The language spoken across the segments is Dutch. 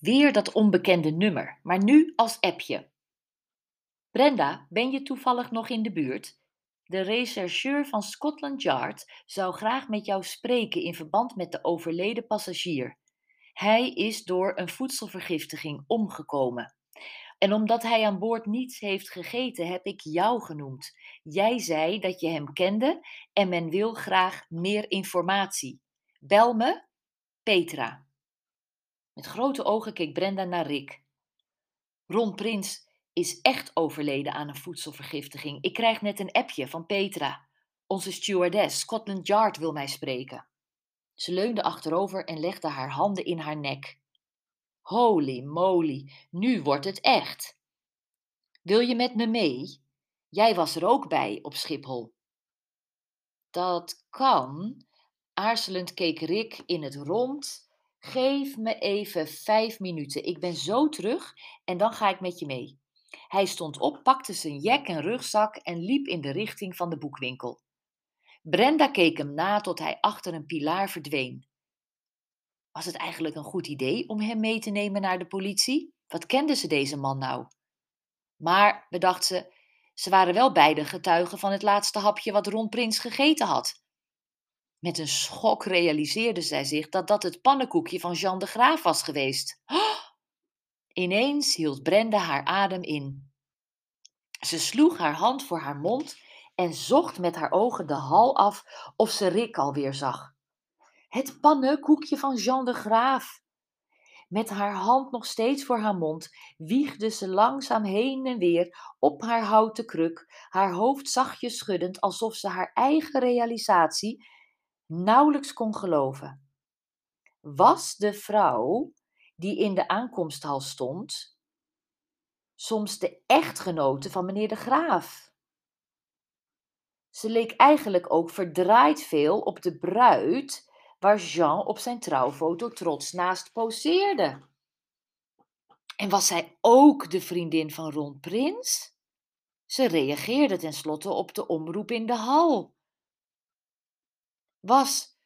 Weer dat onbekende nummer, maar nu als appje. Brenda, ben je toevallig nog in de buurt? De rechercheur van Scotland Yard zou graag met jou spreken in verband met de overleden passagier. Hij is door een voedselvergiftiging omgekomen. En omdat hij aan boord niets heeft gegeten, heb ik jou genoemd. Jij zei dat je hem kende en men wil graag meer informatie. Bel me, Petra. Met grote ogen keek Brenda naar Rick. Ron Prins is echt overleden aan een voedselvergiftiging. Ik krijg net een appje van Petra. Onze stewardess, Scotland Yard, wil mij spreken. Ze leunde achterover en legde haar handen in haar nek. Holy moly, nu wordt het echt. Wil je met me mee? Jij was er ook bij op Schiphol. Dat kan. Aarzelend keek Rick in het rond. Geef me even vijf minuten. Ik ben zo terug en dan ga ik met je mee. Hij stond op, pakte zijn jek en rugzak en liep in de richting van de boekwinkel. Brenda keek hem na tot hij achter een pilaar verdween. Was het eigenlijk een goed idee om hem mee te nemen naar de politie? Wat kende ze deze man nou? Maar, bedacht ze, ze waren wel beide getuigen van het laatste hapje wat Ron Prins gegeten had. Met een schok realiseerde zij zich dat dat het pannenkoekje van Jean de Graaf was geweest. Ineens hield Brenda haar adem in. Ze sloeg haar hand voor haar mond en zocht met haar ogen de hal af of ze Rick alweer zag. Het pannenkoekje van Jean de Graaf. Met haar hand nog steeds voor haar mond wiegde ze langzaam heen en weer op haar houten kruk, haar hoofd zachtjes schuddend alsof ze haar eigen realisatie nauwelijks kon geloven. Was de vrouw die in de aankomsthal stond soms de echtgenote van meneer de Graaf? Ze leek eigenlijk ook verdraaid veel op de bruid waar Jean op zijn trouwfoto trots naast poseerde. En was zij ook de vriendin van Ron Prins? Ze reageerde tenslotte op de omroep in de hal. Was,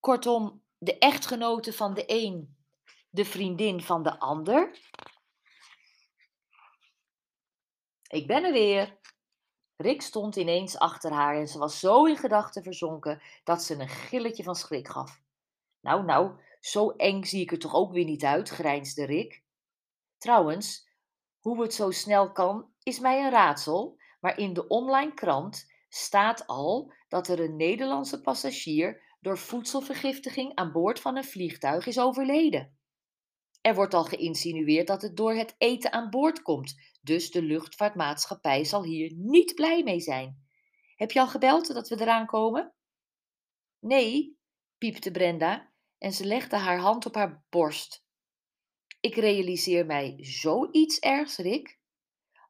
kortom, de echtgenote van de een de vriendin van de ander? Ik ben er weer. Rick stond ineens achter haar en ze was zo in gedachten verzonken dat ze een gilletje van schrik gaf. Nou, nou, zo eng zie ik er toch ook weer niet uit, grijnsde Rick. Trouwens, hoe het zo snel kan, is mij een raadsel, maar in de online krant staat al dat er een Nederlandse passagier door voedselvergiftiging aan boord van een vliegtuig is overleden. Er wordt al geïnsinueerd dat het door het eten aan boord komt, dus de luchtvaartmaatschappij zal hier niet blij mee zijn. Heb je al gebeld dat we eraan komen? Nee, piepte Brenda en ze legde haar hand op haar borst. Ik realiseer mij zoiets ergs, Rick.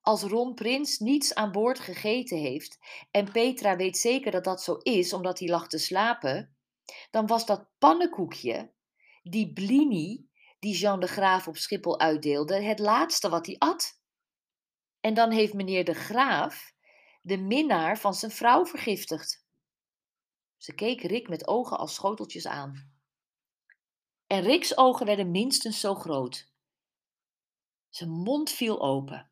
Als Ron Prins niets aan boord gegeten heeft en Petra weet zeker dat dat zo is omdat hij lag te slapen, dan was dat pannenkoekje, die blini die Jean de Graaf op Schiphol uitdeelde, het laatste wat hij at. En dan heeft meneer de Graaf de minnaar van zijn vrouw vergiftigd. Ze keek Rick met ogen als schoteltjes aan. En Rick's ogen werden minstens zo groot. Zijn mond viel open.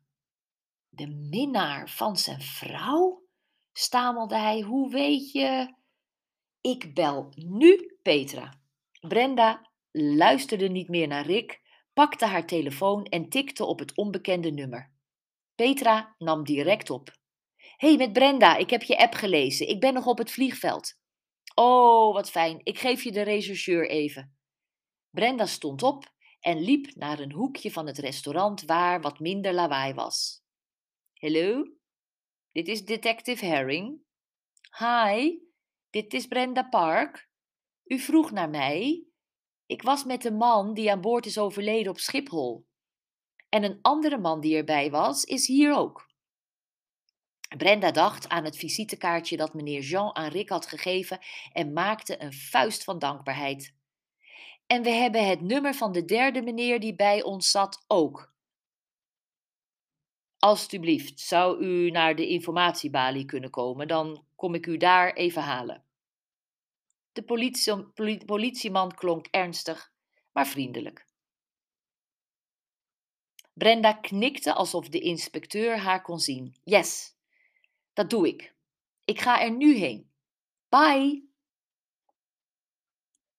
De minnaar van zijn vrouw? stamelde hij. Hoe weet je? Ik bel nu Petra. Brenda luisterde niet meer naar Rick, pakte haar telefoon en tikte op het onbekende nummer. Petra nam direct op. Hey, met Brenda, ik heb je app gelezen. Ik ben nog op het vliegveld. Oh, wat fijn. Ik geef je de rechercheur even. Brenda stond op en liep naar een hoekje van het restaurant waar wat minder lawaai was. Hallo, dit is Detective Herring. Hi, dit is Brenda Park. U vroeg naar mij. Ik was met een man die aan boord is overleden op Schiphol. En een andere man die erbij was, is hier ook. Brenda dacht aan het visitekaartje dat meneer Jean aan Rick had gegeven en maakte een vuist van dankbaarheid. En we hebben het nummer van de derde meneer die bij ons zat ook. Alsjeblieft, zou u naar de informatiebalie kunnen komen, dan kom ik u daar even halen. De politie, politieman klonk ernstig, maar vriendelijk. Brenda knikte alsof de inspecteur haar kon zien. Yes, dat doe ik. Ik ga er nu heen. Bye!